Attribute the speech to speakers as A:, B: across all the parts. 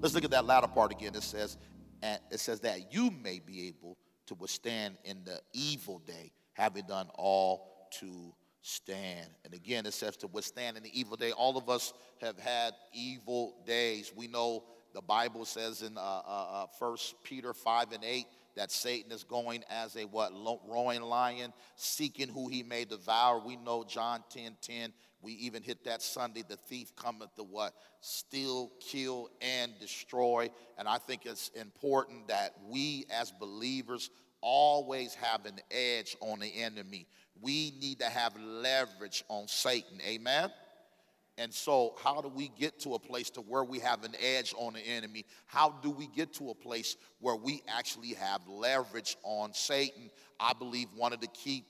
A: Let's look at that latter part again. It says, it says that you may be able to withstand in the evil day, having done all to stand. And again, it says to withstand in the evil day. All of us have had evil days. We know the Bible says in uh, uh, uh, 1 Peter 5 and 8 that Satan is going as a what roaring lion, seeking who he may devour. We know John 10 10. We even hit that Sunday. The thief cometh to what? Steal, kill, and destroy. And I think it's important that we as believers always have an edge on the enemy. We need to have leverage on Satan. Amen. And so, how do we get to a place to where we have an edge on the enemy? How do we get to a place where we actually have leverage on Satan? I believe one of the key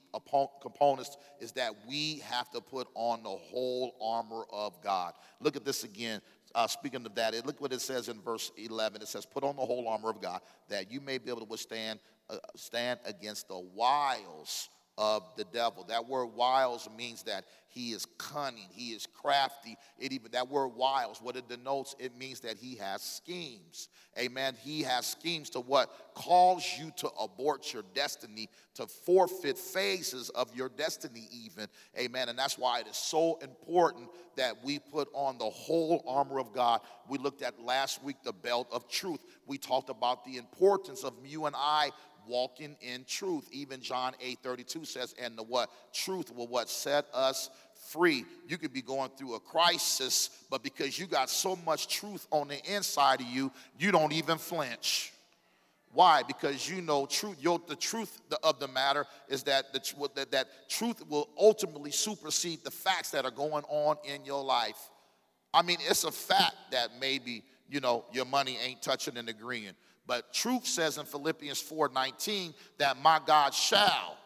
A: components is that we have to put on the whole armor of God. Look at this again. Uh, speaking of that, look what it says in verse 11. It says, "Put on the whole armor of God, that you may be able to withstand uh, stand against the wiles of the devil. That word wiles means that he is cunning, he is crafty. It even that word wiles, what it denotes, it means that he has schemes. Amen. He has schemes to what? Cause you to abort your destiny, to forfeit phases of your destiny, even. Amen. And that's why it is so important that we put on the whole armor of God. We looked at last week the belt of truth. We talked about the importance of you and I walking in truth. Even John 8 32 says, and the what? Truth will what? Set us free. You could be going through a crisis, but because you got so much truth on the inside of you, you don't even flinch. Why? Because you know truth. Your, the truth of the matter is that, the, that that truth will ultimately supersede the facts that are going on in your life. I mean, it's a fact that maybe you know your money ain't touching and agreeing. But truth says in Philippians 4:19 that my God shall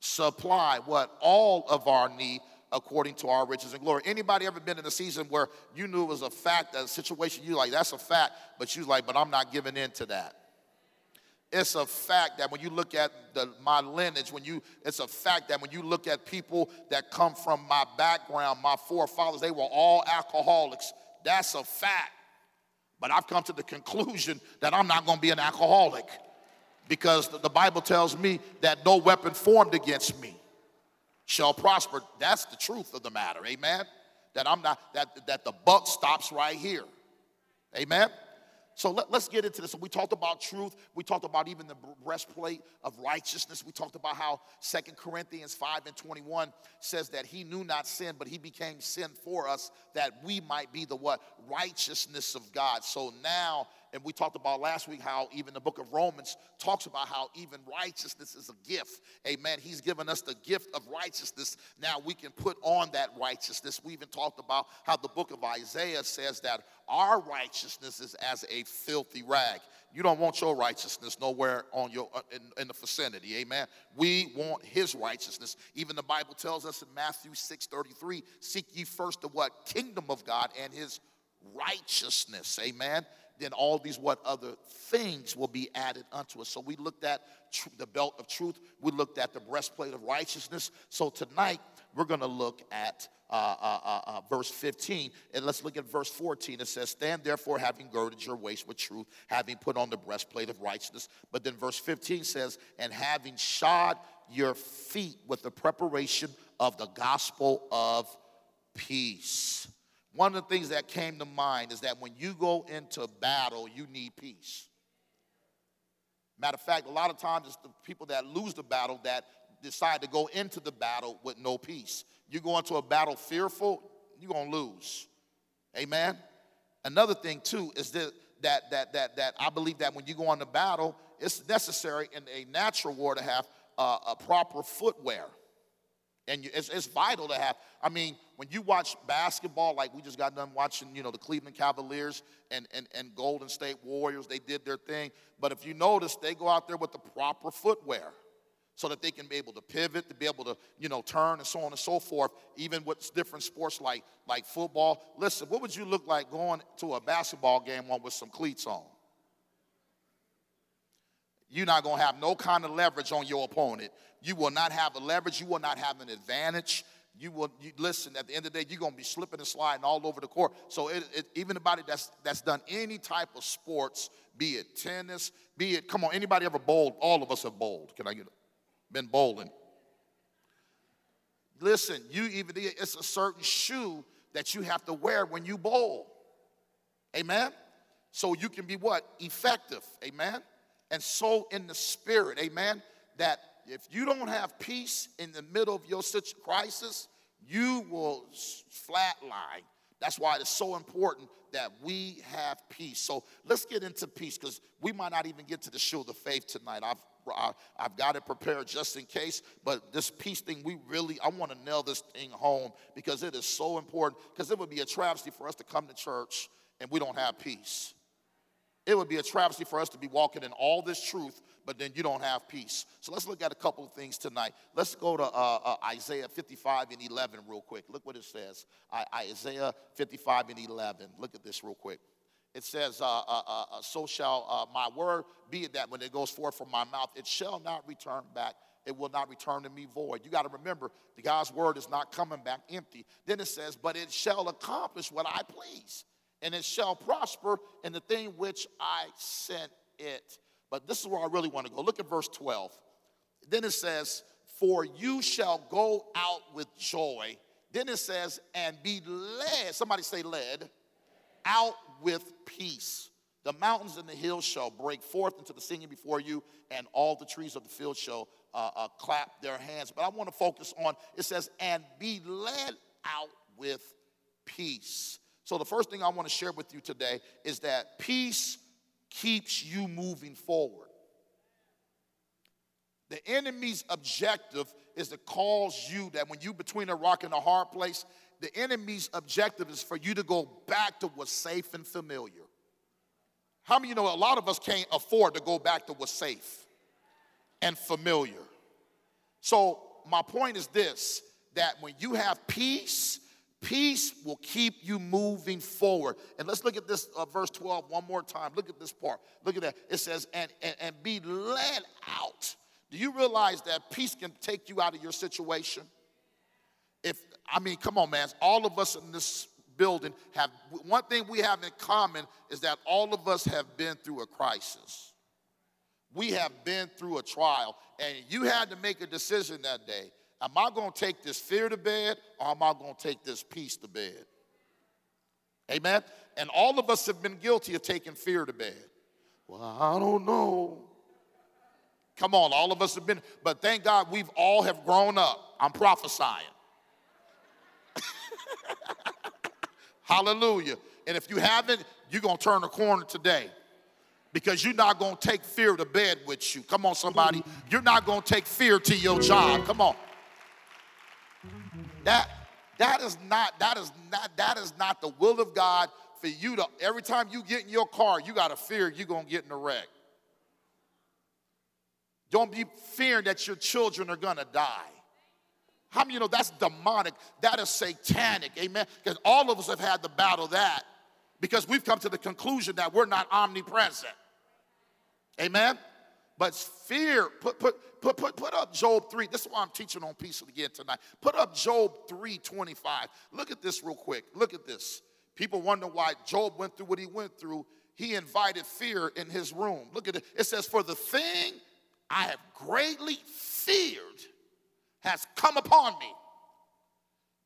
A: supply what all of our need according to our riches and glory. Anybody ever been in a season where you knew it was a fact, a situation you like, that's a fact, but you like, but I'm not giving in to that. It's a fact that when you look at the, my lineage, when you, it's a fact that when you look at people that come from my background, my forefathers, they were all alcoholics. That's a fact. But I've come to the conclusion that I'm not going to be an alcoholic because the Bible tells me that no weapon formed against me shall prosper. That's the truth of the matter. Amen. That I'm not that that the buck stops right here. Amen. So let, us get into this. So we talked about truth. We talked about even the breastplate of righteousness. We talked about how Second Corinthians 5 and 21 says that he knew not sin, but he became sin for us that we might be the what? Righteousness of God. So now and we talked about last week how even the book of Romans talks about how even righteousness is a gift. Amen. He's given us the gift of righteousness. Now we can put on that righteousness. We even talked about how the book of Isaiah says that our righteousness is as a filthy rag. You don't want your righteousness nowhere on your uh, in, in, the vicinity. Amen. We want his righteousness. Even the Bible tells us in Matthew 6 33, seek ye first the what? Kingdom of God and his righteousness. Amen then all these what other things will be added unto us. So we looked at tr- the belt of truth. We looked at the breastplate of righteousness. So tonight we're going to look at uh, uh, uh, uh, verse 15 and let's look at verse 14. It says, "Stand therefore, having girded your waist with truth, having put on the breastplate of righteousness." But then verse 15 says, "And having shod your feet with the preparation of the gospel of peace." One of the things that came to mind is that when you go into battle, you need peace. Matter of fact, a lot of times it's the people that lose the battle that decide to go into the battle with no peace. You go into a battle fearful, you're gonna lose. Amen. Another thing too is that that that that that I believe that when you go into battle, it's necessary in a natural war to have uh, a proper footwear. And it's, it's vital to have. I mean, when you watch basketball, like we just got done watching, you know, the Cleveland Cavaliers and, and, and Golden State Warriors, they did their thing. But if you notice, they go out there with the proper footwear so that they can be able to pivot, to be able to, you know, turn and so on and so forth, even with different sports like, like football. Listen, what would you look like going to a basketball game on with some cleats on? You're not going to have no kind of leverage on your opponent. You will not have a leverage. You will not have an advantage. you will you, listen at the end of the day you're going to be slipping and sliding all over the court. So it, it, even anybody that's that's done any type of sports be it tennis be it come on anybody ever bowled? All of us have bowled. Can i get been bowling? Listen you even it's a certain shoe that you have to wear when you bowl. Amen? So you can be what? Effective. Amen and so in the spirit amen that if you don't have peace in the middle of your crisis, you will flatline. That's why it's so important that we have peace. So let's get into peace because we might not even get to the shield of faith tonight. I've I've got it prepared just in case, but this peace thing, we really, I want to nail this thing home because it is so important. Because it would be a travesty for us to come to church and we don't have peace. It would be a travesty for us to be walking in all this truth but then you don't have peace. So let's look at a couple of things tonight. Let's go to uh, uh, Isaiah 55 and 11 real quick. Look what it says. I, Isaiah 55 and 11. Look at this real quick. It says, uh, uh, uh, uh So shall my word be that when it goes forth from my mouth, it shall not return back it will not return to me void. You got to remember, the God's word is not coming back empty. Then it says, but it shall accomplish what I please, and it shall prosper in the thing which I sent it. But this is where I really want to go. Look at verse 12. Then it says, For you shall go out with joy. Then it says, And be led, somebody say, led, out with peace. The mountains and the hills shall break forth into the singing before you, and all the trees of the field shall uh, uh, clap their hands. But I want to focus on it says, and be led out with peace. So the first thing I want to share with you today is that peace keeps you moving forward. The enemy's objective is to cause you that when you're between a rock and a hard place, the enemy's objective is for you to go back to what's safe and familiar. How many of you know a lot of us can't afford to go back to what's safe and familiar? So, my point is this that when you have peace Peace will keep you moving forward. And let's look at this uh, verse 12 one more time. Look at this part. Look at that. It says, and, and, and be led out. Do you realize that peace can take you out of your situation? If, I mean, come on, man. All of us in this building have, one thing we have in common is that all of us have been through a crisis. We have been through a trial, and you had to make a decision that day. Am I going to take this fear to bed or am I going to take this peace to bed? Amen. And all of us have been guilty of taking fear to bed. Well, I don't know. Come on, all of us have been, but thank God we've all have grown up. I'm prophesying. Hallelujah. And if you haven't, you're going to turn a corner today because you're not going to take fear to bed with you. Come on, somebody. You're not going to take fear to your job. Come on. That that is not that is not that is not the will of God for you to every time you get in your car, you got to fear you're going to get in a wreck. Don't be fearing that your children are going to die. How many you know that's demonic? That is satanic. Amen. Because all of us have had to battle that because we've come to the conclusion that we're not omnipresent. Amen. But fear, put, put, put, put, put up Job 3. This is why I'm teaching on peace again tonight. Put up Job 3:25. Look at this real quick. Look at this. People wonder why Job went through what he went through. He invited fear in his room. Look at it. It says, For the thing I have greatly feared has come upon me.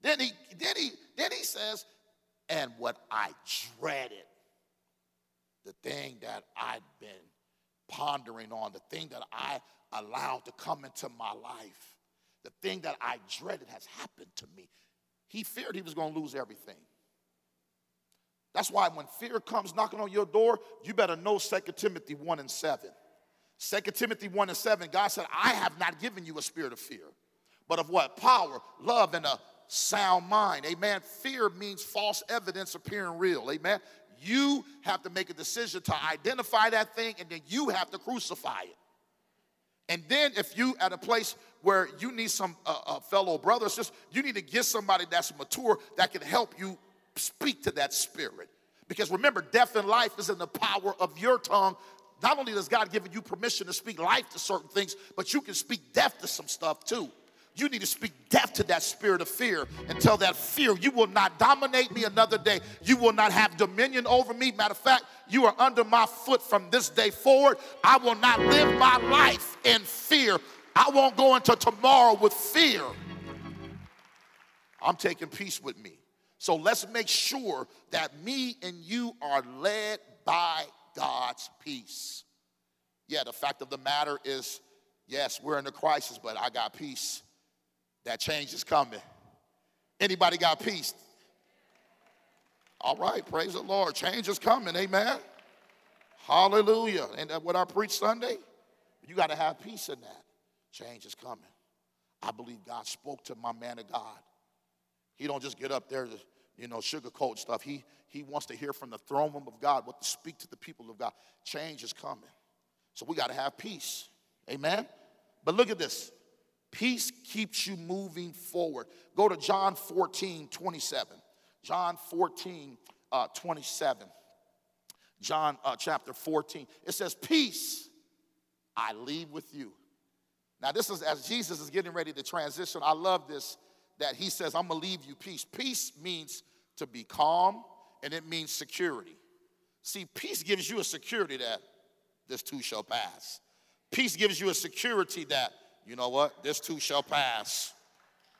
A: Then he, then he, then he says, and what I dreaded, the thing that I'd been pondering on, the thing that I allowed to come into my life, the thing that I dreaded has happened to me. He feared he was going to lose everything. That's why when fear comes knocking on your door, you better know 2 Timothy 1 and 7. 2 Timothy 1 and 7, God said, I have not given you a spirit of fear, but of what? Power, love, and a sound mind. Amen. Fear means false evidence appearing real. Amen. You have to make a decision to identify that thing and then you have to crucify it. And then if you at a place where you need some uh, uh, fellow brothers, just you need to get somebody that's mature that can help you speak to that spirit. Because remember, death and life is in the power of your tongue. Not only does God give you permission to speak life to certain things, but you can speak death to some stuff too. You need to speak death to that spirit of fear and tell that fear, you will not dominate me another day. You will not have dominion over me. Matter of fact, you are under my foot from this day forward. I will not live my life in fear. I won't go into tomorrow with fear. I'm taking peace with me. So let's make sure that me and you are led by God's peace. Yeah, the fact of the matter is, yes, we're in a crisis, but I got peace. That change is coming. Anybody got peace? All right, praise the Lord. Change is coming, amen. Hallelujah. And what I preach Sunday, you got to have peace in that. Change is coming. I believe God spoke to my man of God. He don't just get up there to, you know, sugarcoat stuff. He he wants to hear from the throne room of God, what to speak to the people of God. Change is coming. So we got to have peace. Amen. But look at this. Peace keeps you moving forward. Go to John 14, 27. John 14, uh, 27. John uh, chapter 14. It says, Peace I leave with you. Now, this is as Jesus is getting ready to transition. I love this that he says, I'm gonna leave you peace. Peace means to be calm and it means security. See, peace gives you a security that this too shall pass. Peace gives you a security that you know what? This too shall pass.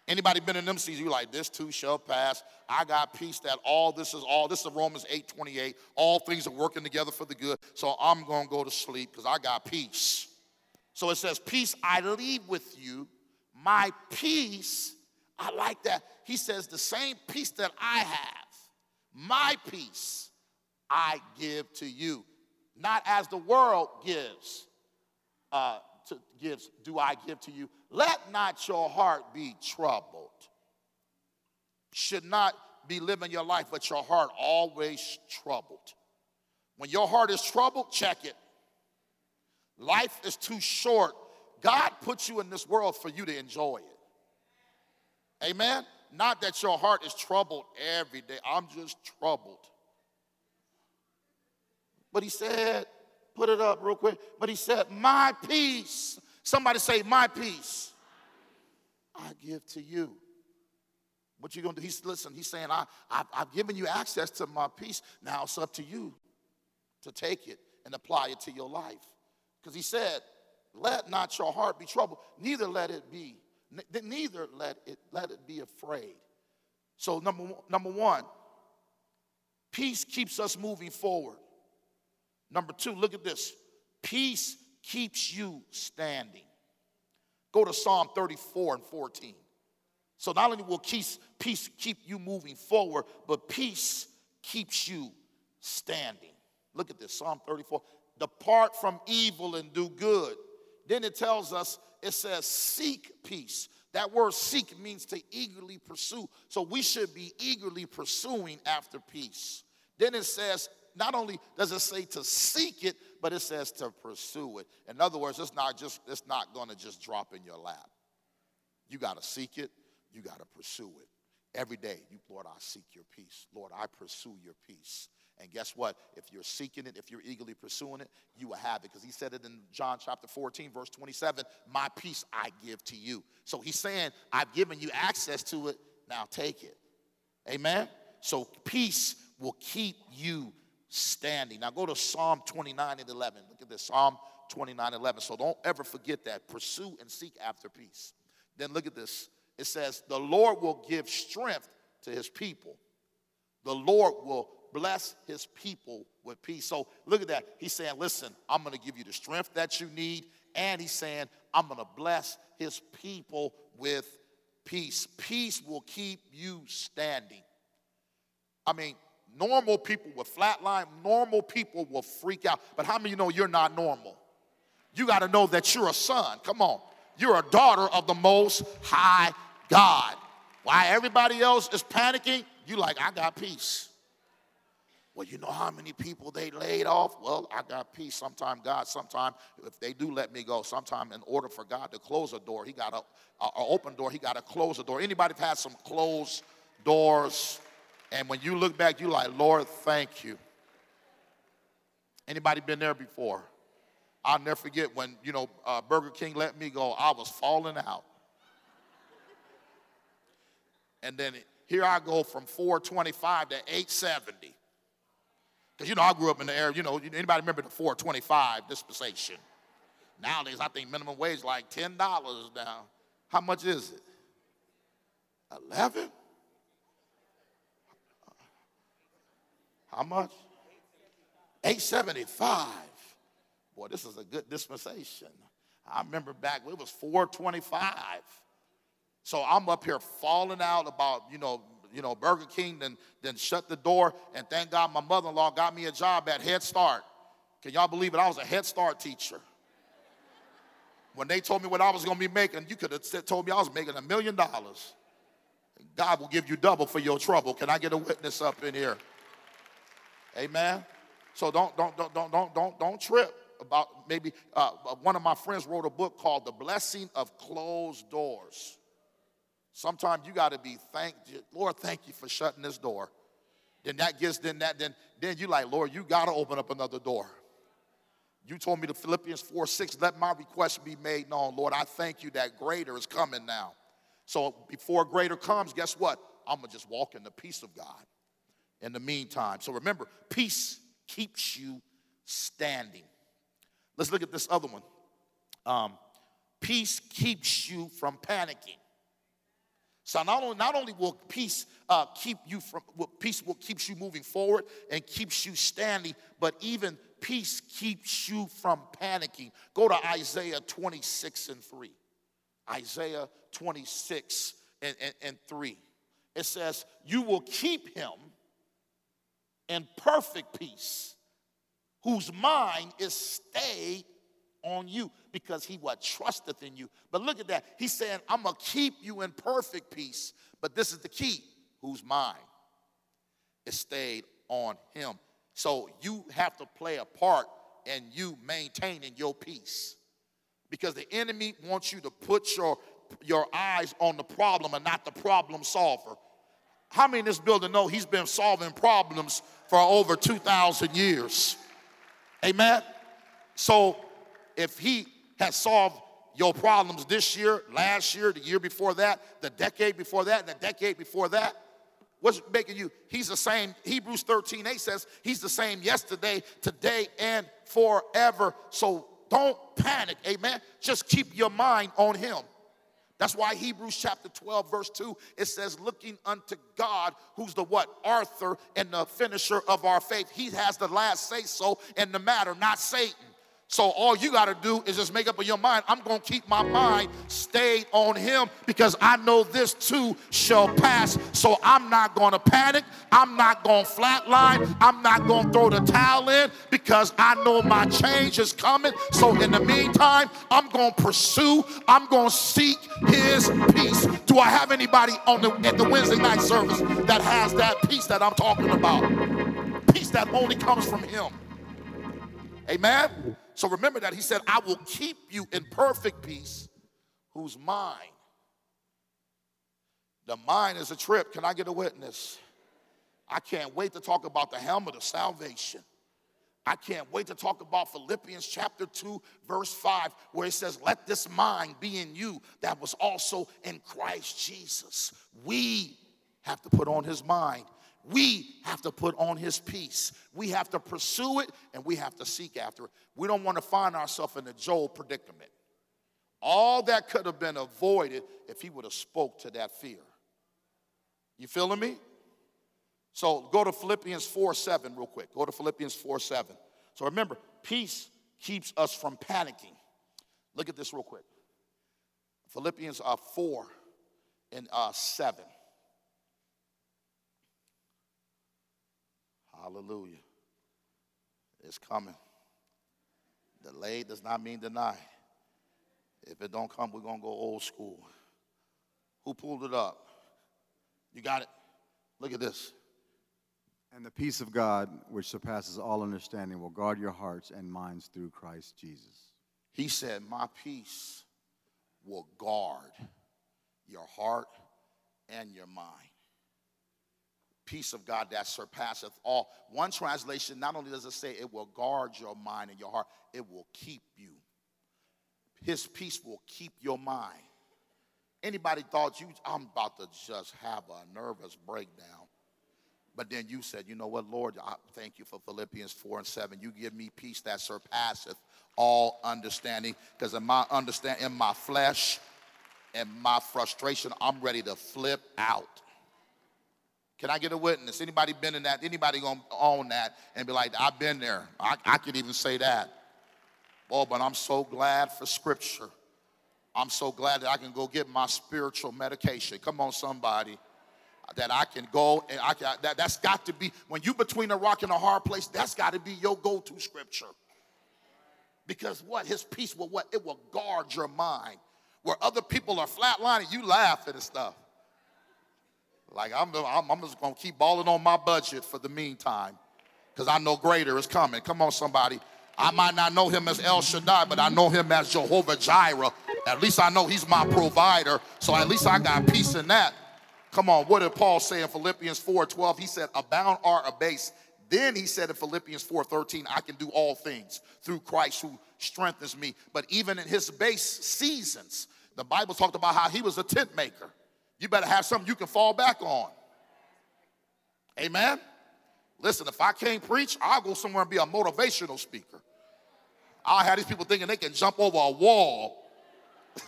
A: Anybody been in them seasons? You like, this too shall pass. I got peace that all this is all. This is Romans 8 28. All things are working together for the good. So I'm going to go to sleep because I got peace. So it says, Peace I leave with you. My peace, I like that. He says, The same peace that I have, my peace I give to you. Not as the world gives. Uh, to gives do I give to you. Let not your heart be troubled. Should not be living your life, but your heart always troubled. When your heart is troubled, check it. Life is too short. God put you in this world for you to enjoy it. Amen? Not that your heart is troubled every day. I'm just troubled. But he said, Put it up real quick. But he said, My peace. Somebody say, My peace. I give to you. What you gonna do? He's listen, he's saying, I, I I've given you access to my peace. Now it's up to you to take it and apply it to your life. Because he said, Let not your heart be troubled, neither let it be, neither let it let it be afraid. So number number one, peace keeps us moving forward. Number two, look at this. Peace keeps you standing. Go to Psalm 34 and 14. So not only will peace, peace keep you moving forward, but peace keeps you standing. Look at this Psalm 34. Depart from evil and do good. Then it tells us, it says, seek peace. That word seek means to eagerly pursue. So we should be eagerly pursuing after peace. Then it says, not only does it say to seek it, but it says to pursue it. In other words, it's not just it's not going to just drop in your lap. You got to seek it, you got to pursue it. Every day, you, Lord, I seek your peace. Lord, I pursue your peace. And guess what? If you're seeking it, if you're eagerly pursuing it, you will have it. Because he said it in John chapter 14, verse 27 My peace I give to you. So he's saying, I've given you access to it, now take it. Amen? So peace will keep you standing. Now go to Psalm 29 and 11. Look at this Psalm 29 11. So don't ever forget that. Pursue and seek after peace. Then look at this. It says, The Lord will give strength to his people. The Lord will bless his people with peace. So look at that. He's saying, Listen, I'm going to give you the strength that you need. And he's saying, I'm going to bless his people with peace. Peace will keep you standing. I mean, Normal people will flatline, normal people will freak out. But how many know you're not normal? You got to know that you're a son. Come on. You're a daughter of the most high God. Why everybody else is panicking, you like, I got peace. Well, you know how many people they laid off? Well, I got peace. Sometime God, sometime if they do let me go, sometime in order for God to close a door, He got a, a, a open door. He got to close a door. Anybody have had some closed doors? And when you look back, you're like, Lord, thank you. Anybody been there before? I'll never forget when, you know, uh, Burger King let me go, I was falling out. And then here I go from 425 to 870. Because, you know, I grew up in the area, you know, anybody remember the 425 dispensation? Nowadays, I think minimum wage like $10 now. How much is it? 11? How much? 875. Boy, this is a good dispensation. I remember back, it was 425. So I'm up here falling out about, you know, you know, Burger King, then, then shut the door. And thank God my mother-in-law got me a job at Head Start. Can y'all believe it? I was a Head Start teacher. When they told me what I was going to be making, you could have told me I was making a million dollars. God will give you double for your trouble. Can I get a witness up in here? Amen. So don't don't don't don't don't don't don't trip about maybe uh, one of my friends wrote a book called The Blessing of Closed Doors. Sometimes you got to be thank Lord, thank you for shutting this door. Then that gets then that then then you like Lord, you got to open up another door. You told me the Philippians 4 6, let my request be made known. Lord, I thank you that greater is coming now. So before greater comes, guess what? I'm going to just walk in the peace of God in the meantime. So remember, peace keeps you standing. Let's look at this other one. Um, peace keeps you from panicking. So not only, not only will peace uh, keep you from will, peace will keeps you moving forward and keeps you standing, but even peace keeps you from panicking. Go to Isaiah 26 and 3. Isaiah 26 and, and, and 3. It says, You will keep him in perfect peace, whose mind is stayed on you because he what trusteth in you. But look at that. He's saying, I'm gonna keep you in perfect peace. But this is the key, whose mind is stayed on him. So you have to play a part in you maintaining your peace. Because the enemy wants you to put your, your eyes on the problem and not the problem solver. How many in this building know he's been solving problems for over 2,000 years? Amen? So if he has solved your problems this year, last year, the year before that, the decade before that, the decade before that, what's making you? He's the same. Hebrews 13 8 says he's the same yesterday, today, and forever. So don't panic, amen. Just keep your mind on him. That's why Hebrews chapter 12, verse 2, it says, looking unto God, who's the what? Arthur and the finisher of our faith. He has the last say so in the matter, not Satan. So all you got to do is just make up in your mind, I'm going to keep my mind stayed on him because I know this too shall pass. So I'm not going to panic. I'm not going to flatline. I'm not going to throw the towel in because I know my change is coming. So in the meantime, I'm going to pursue. I'm going to seek his peace. Do I have anybody on the at the Wednesday night service that has that peace that I'm talking about? Peace that only comes from him. Amen. So remember that he said, I will keep you in perfect peace, whose mind. The mind is a trip. Can I get a witness? I can't wait to talk about the helmet of salvation. I can't wait to talk about Philippians chapter 2, verse 5, where it says, Let this mind be in you that was also in Christ Jesus. We have to put on his mind we have to put on his peace. We have to pursue it and we have to seek after it. We don't want to find ourselves in a Job predicament. All that could have been avoided if he would have spoke to that fear. You feeling me? So go to Philippians 4 7 real quick. Go to Philippians 4 7. So remember, peace keeps us from panicking. Look at this real quick. Philippians uh, 4 and uh, 7. Hallelujah. It's coming. Delayed does not mean deny. If it don't come, we're going to go old school. Who pulled it up? You got it? Look at this.
B: And the peace of God, which surpasses all understanding, will guard your hearts and minds through Christ Jesus.
A: He said, My peace will guard your heart and your mind peace of God that surpasseth all. One translation, not only does it say it will guard your mind and your heart, it will keep you. His peace will keep your mind. Anybody thought you, I'm about to just have a nervous breakdown. But then you said, you know what, Lord, I thank you for Philippians 4 and 7. You give me peace that surpasseth all understanding. Because in my understand in my flesh and my frustration, I'm ready to flip out. Can I get a witness? Anybody been in that? Anybody gonna own that and be like, I've been there. I, I can even say that. Oh, but I'm so glad for scripture. I'm so glad that I can go get my spiritual medication. Come on, somebody. That I can go and I can, that, that's got to be, when you between a rock and a hard place, that's got to be your go-to scripture. Because what? His peace will what? It will guard your mind. Where other people are flatlining, you laughing and stuff. Like I'm, I'm, I'm just gonna keep balling on my budget for the meantime, because I know greater is coming. Come on, somebody. I might not know him as El Shaddai, but I know him as Jehovah Jireh. At least I know he's my provider, so at least I got peace in that. Come on, what did Paul say in Philippians 4 12? He said, Abound or abase. Then he said in Philippians 4 13, I can do all things through Christ who strengthens me. But even in his base seasons, the Bible talked about how he was a tent maker. You better have something you can fall back on. Amen. Listen, if I can't preach, I'll go somewhere and be a motivational speaker. I'll have these people thinking they can jump over a wall.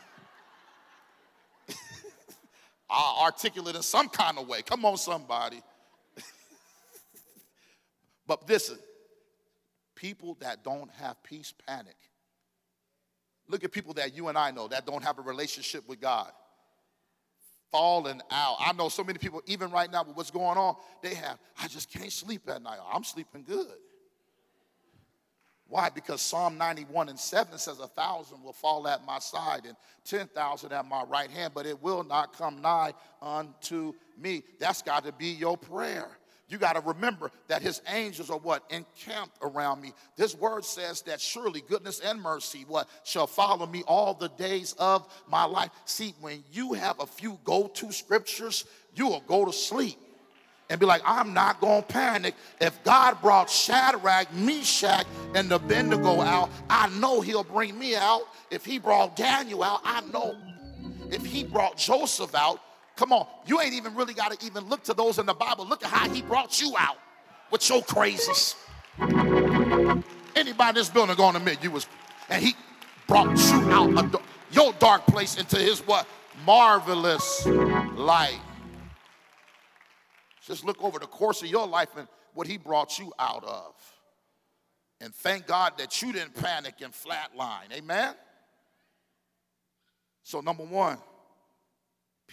A: I'll articulate in some kind of way. Come on, somebody. but listen, people that don't have peace panic. Look at people that you and I know that don't have a relationship with God falling out. I know so many people, even right now with what's going on, they have, I just can't sleep at night. I'm sleeping good. Why? Because Psalm 91 and 7 says, A thousand will fall at my side and 10,000 at my right hand, but it will not come nigh unto me. That's got to be your prayer you got to remember that his angels are what? Encamped around me. This word says that surely goodness and mercy what shall follow me all the days of my life. See when you have a few go-to scriptures you will go to sleep and be like i'm not going to panic. If god brought shadrach meshach and abednego out i know he'll bring me out. If he brought daniel out i know. If he brought joseph out Come on, you ain't even really got to even look to those in the Bible. Look at how he brought you out with your crazies. Anybody in this building going to admit you was, and he brought you out of your dark place into his what? Marvelous light. Just look over the course of your life and what he brought you out of. And thank God that you didn't panic and flatline. Amen? So, number one,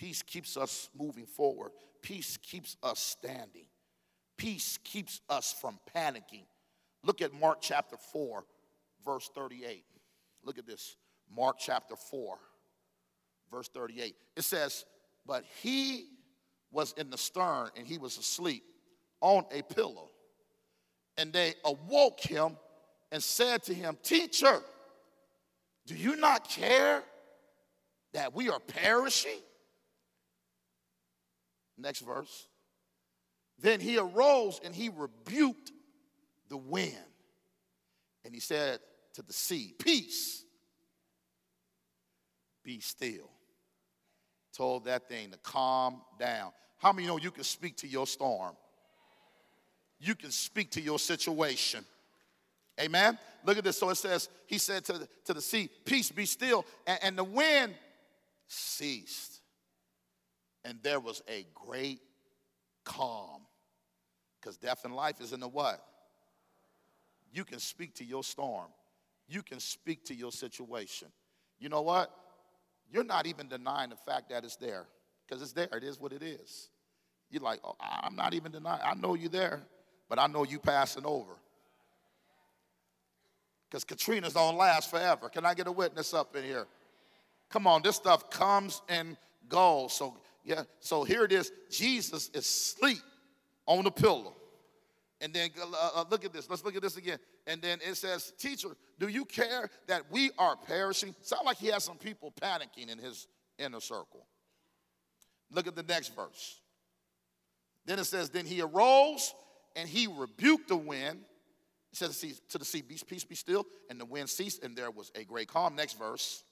A: Peace keeps us moving forward. Peace keeps us standing. Peace keeps us from panicking. Look at Mark chapter 4, verse 38. Look at this. Mark chapter 4, verse 38. It says, But he was in the stern and he was asleep on a pillow. And they awoke him and said to him, Teacher, do you not care that we are perishing? Next verse. Then he arose and he rebuked the wind. And he said to the sea, Peace, be still. Told that thing to calm down. How many know you can speak to your storm? You can speak to your situation. Amen. Look at this. So it says, He said to the, to the sea, Peace, be still. And, and the wind ceased and there was a great calm. Because death and life is in the what? You can speak to your storm. You can speak to your situation. You know what? You're not even denying the fact that it's there. Because it's there. It is what it is. You're like, oh, I'm not even denying. I know you're there, but I know you passing over. Because Katrina's don't last forever. Can I get a witness up in here? Come on, this stuff comes and goes. So yeah, so here it is. Jesus is asleep on the pillow. And then uh, uh, look at this. Let's look at this again. And then it says, Teacher, do you care that we are perishing? Sound like he has some people panicking in his inner circle. Look at the next verse. Then it says, Then he arose and he rebuked the wind. He said to the sea, Peace be still. And the wind ceased, and there was a great calm. Next verse.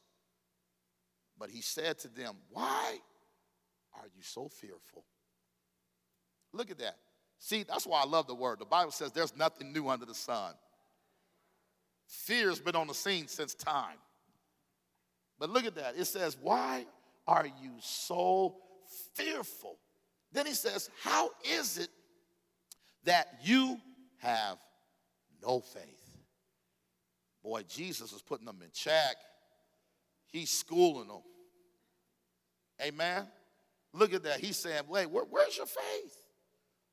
A: But he said to them, Why are you so fearful? Look at that. See, that's why I love the word. The Bible says there's nothing new under the sun. Fear's been on the scene since time. But look at that. It says, Why are you so fearful? Then he says, How is it that you have no faith? Boy, Jesus is putting them in check. He's schooling them. Amen. Look at that. He's saying, Wait, where, where's your faith?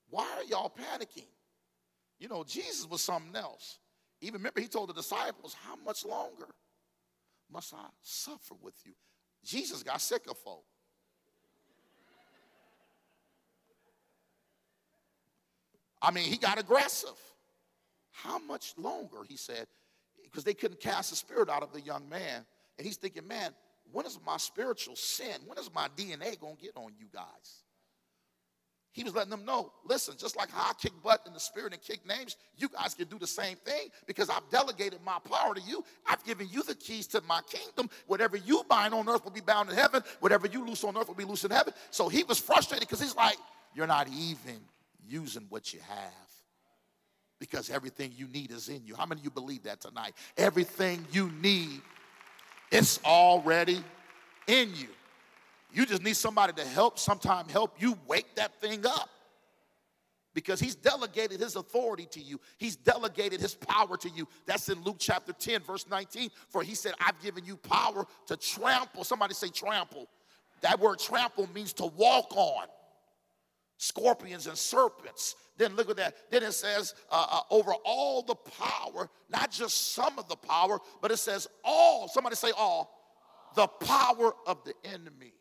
A: Why are y'all panicking? You know, Jesus was something else. Even remember, he told the disciples, How much longer must I suffer with you? Jesus got sick of folk. I mean, he got aggressive. How much longer, he said, because they couldn't cast the spirit out of the young man. And he's thinking, man, when is my spiritual sin, when is my DNA going to get on you guys? He was letting them know, listen, just like how I kick butt in the spirit and kick names, you guys can do the same thing because I've delegated my power to you. I've given you the keys to my kingdom. Whatever you bind on earth will be bound in heaven. Whatever you loose on earth will be loose in heaven. So he was frustrated because he's like, you're not even using what you have because everything you need is in you. How many of you believe that tonight? Everything you need, it's already in you. You just need somebody to help, sometime help you wake that thing up. Because he's delegated his authority to you. He's delegated his power to you. That's in Luke chapter 10, verse 19. For he said, I've given you power to trample. Somebody say trample. That word trample means to walk on scorpions and serpents. Then look at that. Then it says, uh, uh, over all the power, not just some of the power, but it says all. Somebody say all. The power of the enemy.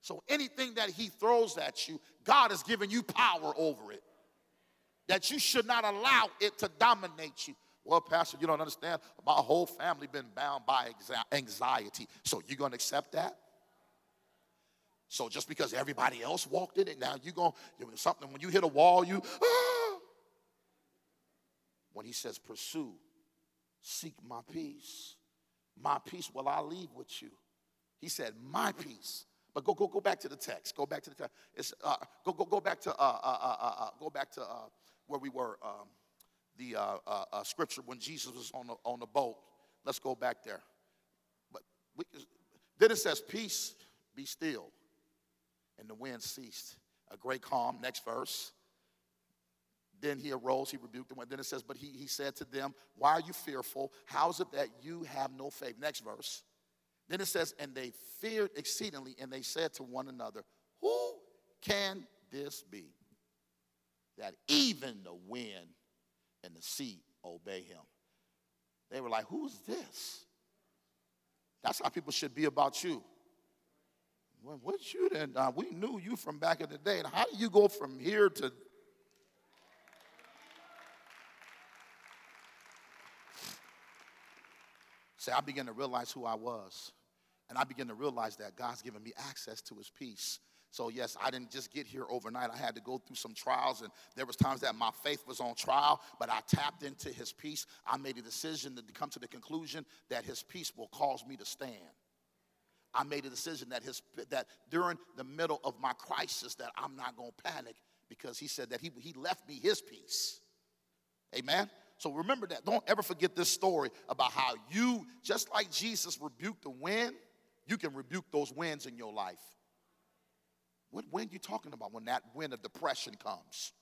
A: So anything that he throws at you, God has given you power over it. That you should not allow it to dominate you. Well, Pastor, you don't understand. My whole family been bound by anxiety. So you're going to accept that? So just because everybody else walked in it, now you're going to, something, when you hit a wall, you, ah. When he says, pursue, seek my peace. My peace will I leave with you. He said, my peace but go, go, go back to the text. Go back to the text. It's, uh, go, go, go back to, uh, uh, uh, uh go back to where we were, um, the scripture when Jesus was on the, on the boat. Let's go back there. But we, then it says, Peace, be still. And the wind ceased. A great calm. Next verse. Then he arose, he rebuked them. Then it says, But he, he said to them, Why are you fearful? How is it that you have no faith? Next verse. Then it says, and they feared exceedingly, and they said to one another, Who can this be? That even the wind and the sea obey him. They were like, Who's this? That's how people should be about you. Well, what you then? Uh, we knew you from back in the day. And how do you go from here to Say, I began to realize who I was. And I began to realize that God's given me access to his peace. So yes, I didn't just get here overnight. I had to go through some trials and there was times that my faith was on trial, but I tapped into his peace. I made a decision to come to the conclusion that his peace will cause me to stand. I made a decision that his that during the middle of my crisis that I'm not going to panic because he said that he, he left me his peace. Amen. So remember that. Don't ever forget this story about how you, just like Jesus rebuked the wind, you can rebuke those winds in your life. What wind you talking about? When that wind of depression comes,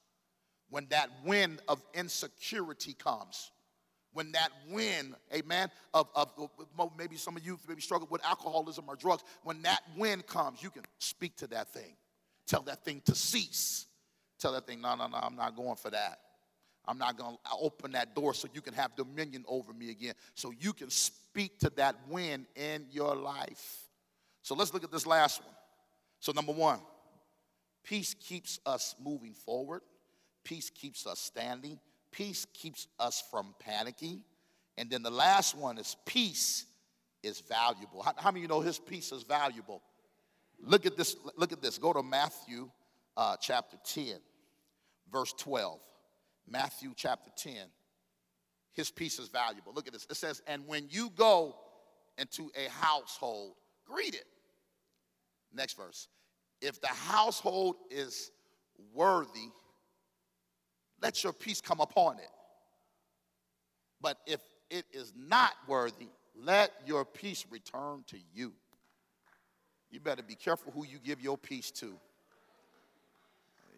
A: when that wind of insecurity comes, when that wind, amen, of, of maybe some of you maybe struggle with alcoholism or drugs, when that wind comes, you can speak to that thing. Tell that thing to cease. Tell that thing, no, no, no, I'm not going for that. I'm not going to open that door so you can have dominion over me again. So you can speak to that win in your life. So let's look at this last one. So, number one, peace keeps us moving forward, peace keeps us standing, peace keeps us from panicking. And then the last one is peace is valuable. How, how many of you know his peace is valuable? Look at this. Look at this. Go to Matthew uh, chapter 10, verse 12. Matthew chapter 10. His peace is valuable. Look at this. It says, And when you go into a household, greet it. Next verse. If the household is worthy, let your peace come upon it. But if it is not worthy, let your peace return to you. You better be careful who you give your peace to.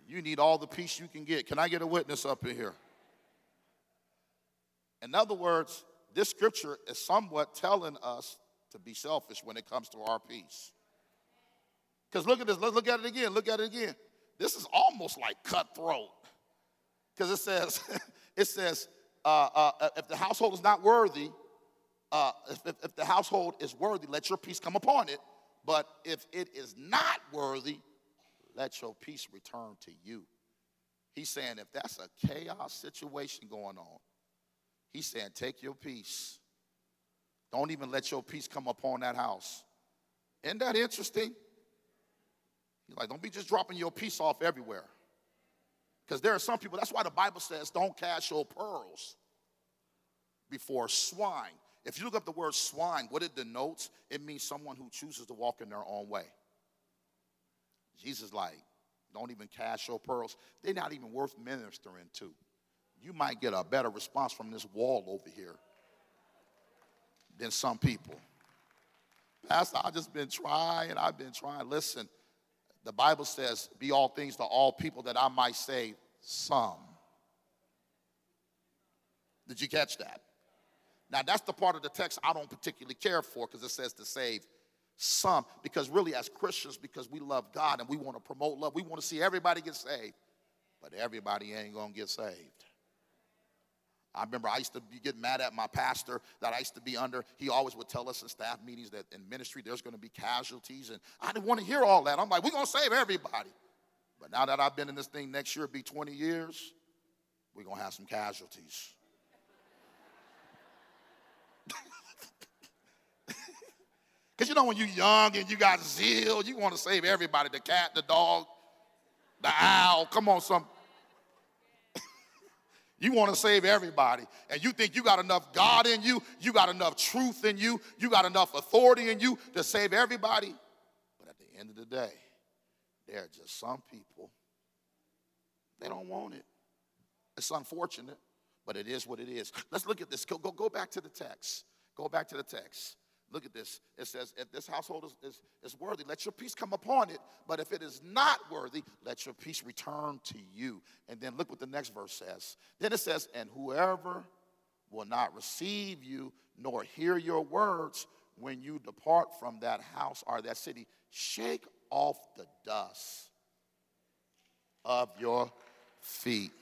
A: You need all the peace you can get. Can I get a witness up in here? In other words, this scripture is somewhat telling us to be selfish when it comes to our peace. Because look at this, let's look at it again, look at it again. This is almost like cutthroat. Because it says, it says, uh, uh, if the household is not worthy, uh, if, if, if the household is worthy, let your peace come upon it. But if it is not worthy, let your peace return to you. He's saying if that's a chaos situation going on, he's saying take your peace. Don't even let your peace come upon that house. Isn't that interesting? He's like, don't be just dropping your peace off everywhere. Because there are some people, that's why the Bible says, don't cast your pearls before swine. If you look up the word swine, what it denotes, it means someone who chooses to walk in their own way. Jesus, like, don't even cast your pearls. They're not even worth ministering to. You might get a better response from this wall over here than some people. Pastor, I've just been trying, I've been trying. Listen, the Bible says, Be all things to all people that I might save some. Did you catch that? Now, that's the part of the text I don't particularly care for because it says to save some. Because really, as Christians, because we love God and we want to promote love, we want to see everybody get saved. But everybody ain't going to get saved. I remember I used to be getting mad at my pastor that I used to be under. He always would tell us in staff meetings that in ministry there's going to be casualties, and I didn't want to hear all that. I'm like, we're going to save everybody. But now that I've been in this thing, next year it'll be 20 years, we're going to have some casualties. Because you know, when you're young and you got zeal, you want to save everybody the cat, the dog, the owl. Come on, some. You want to save everybody. And you think you got enough God in you, you got enough truth in you, you got enough authority in you to save everybody. But at the end of the day, there are just some people, they don't want it. It's unfortunate, but it is what it is. Let's look at this. Go, go, go back to the text. Go back to the text. Look at this. It says, if this household is, is, is, worthy, let your peace come upon it. But if it is not worthy, let your peace return to you. And then look what the next verse says. Then it says, and whoever will not receive you nor hear your words when you depart from that house or that city, shake off the dust of your feet.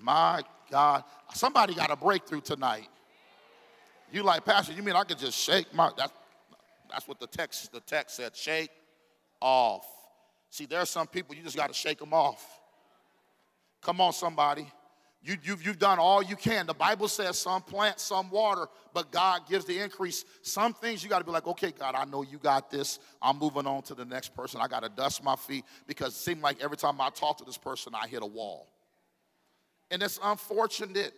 A: My God, somebody got a breakthrough tonight. You like, Pastor, you mean I could just shake my, that's, that's what the text, the text said, shake off. See, there are some people you just got to shake them off. Come on, somebody. You, you've, you've done all you can. The Bible says some plant, some water, but God gives the increase. Some things you got to be like, okay, God, I know you got this. I'm moving on to the next person. I got to dust my feet because it seems like every time I talk to this person, I hit a wall. And it's unfortunate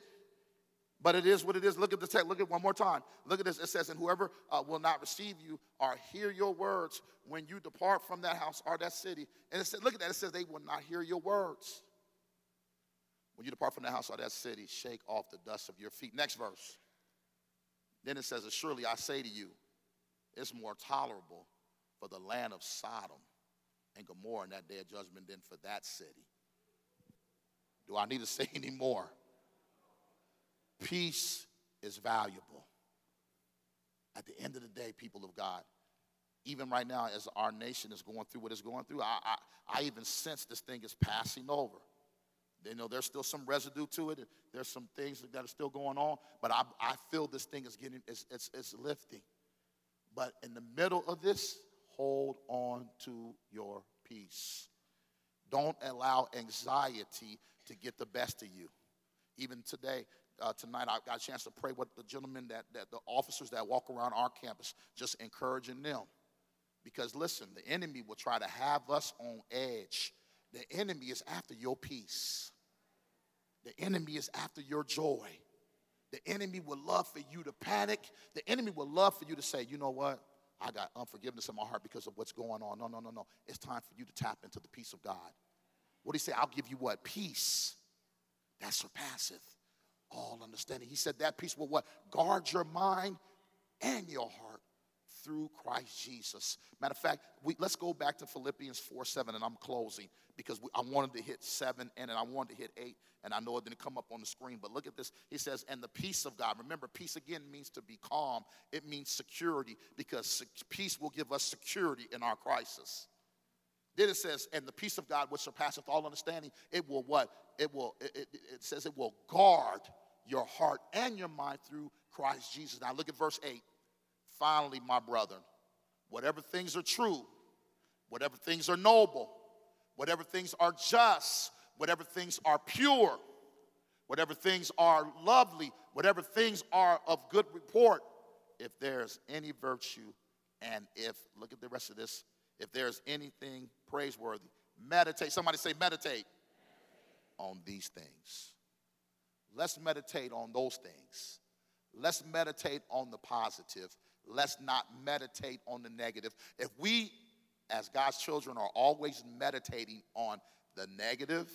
A: but it is what it is. Look at the text. Look at one more time. Look at this. It says, And whoever uh, will not receive you or hear your words when you depart from that house or that city. And it says, look at that. It says, They will not hear your words. When you depart from that house or that city, shake off the dust of your feet. Next verse. Then it says, Surely I say to you, it's more tolerable for the land of Sodom and Gomorrah in that day of judgment than for that city. Do I need to say any more? Peace is valuable. At the end of the day, people of God, even right now, as our nation is going through what it's going through, I, I, I even sense this thing is passing over. You know, there's still some residue to it. There's some things that are still going on, but I, I feel this thing is getting, it's, it's, it's lifting. But in the middle of this, hold on to your peace. Don't allow anxiety to get the best of you. Even today, uh, tonight, I got a chance to pray with the gentlemen that, that the officers that walk around our campus, just encouraging them. Because listen, the enemy will try to have us on edge. The enemy is after your peace. The enemy is after your joy. The enemy would love for you to panic. The enemy would love for you to say, you know what? I got unforgiveness in my heart because of what's going on. No, no, no, no. It's time for you to tap into the peace of God. What did he say? I'll give you what? Peace that surpasseth all understanding. He said that peace will what? Guard your mind and your heart through Christ Jesus. Matter of fact, we, let's go back to Philippians 4 7, and I'm closing because we, I wanted to hit 7 and I wanted to hit 8, and I know it didn't come up on the screen, but look at this. He says, and the peace of God. Remember, peace again means to be calm, it means security because peace will give us security in our crisis. Then it says, and the peace of God which surpasseth all understanding, it will what? It will, it, it, it says it will guard your heart and your mind through Christ Jesus. Now look at verse 8. Finally, my brethren, whatever things are true, whatever things are noble, whatever things are just, whatever things are pure, whatever things are lovely, whatever things are of good report, if there's any virtue, and if, look at the rest of this, if there's anything praiseworthy, meditate. Somebody say, meditate on these things. Let's meditate on those things. Let's meditate on the positive let's not meditate on the negative. If we, as God's children, are always meditating on the negative,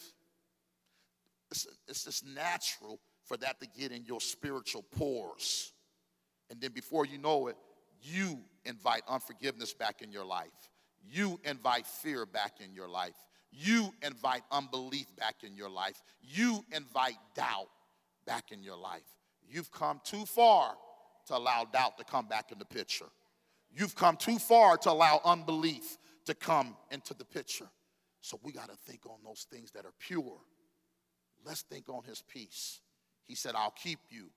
A: it's, it's just natural for that to get in your spiritual pores. And then before you know it, you invite unforgiveness back in your life. You invite fear back in your life. You invite unbelief back in your life. You invite doubt back in your life. You've come too far to allow doubt to come back in the picture. You've come too far to allow unbelief to come into the picture. So we got to think on those things that are pure. Let's think on his peace. He said, I'll keep you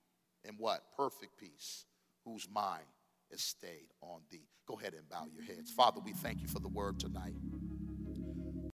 A: in what? Perfect peace, whose mind is stayed on thee. Go ahead and bow your heads. Father, we thank you for the word tonight.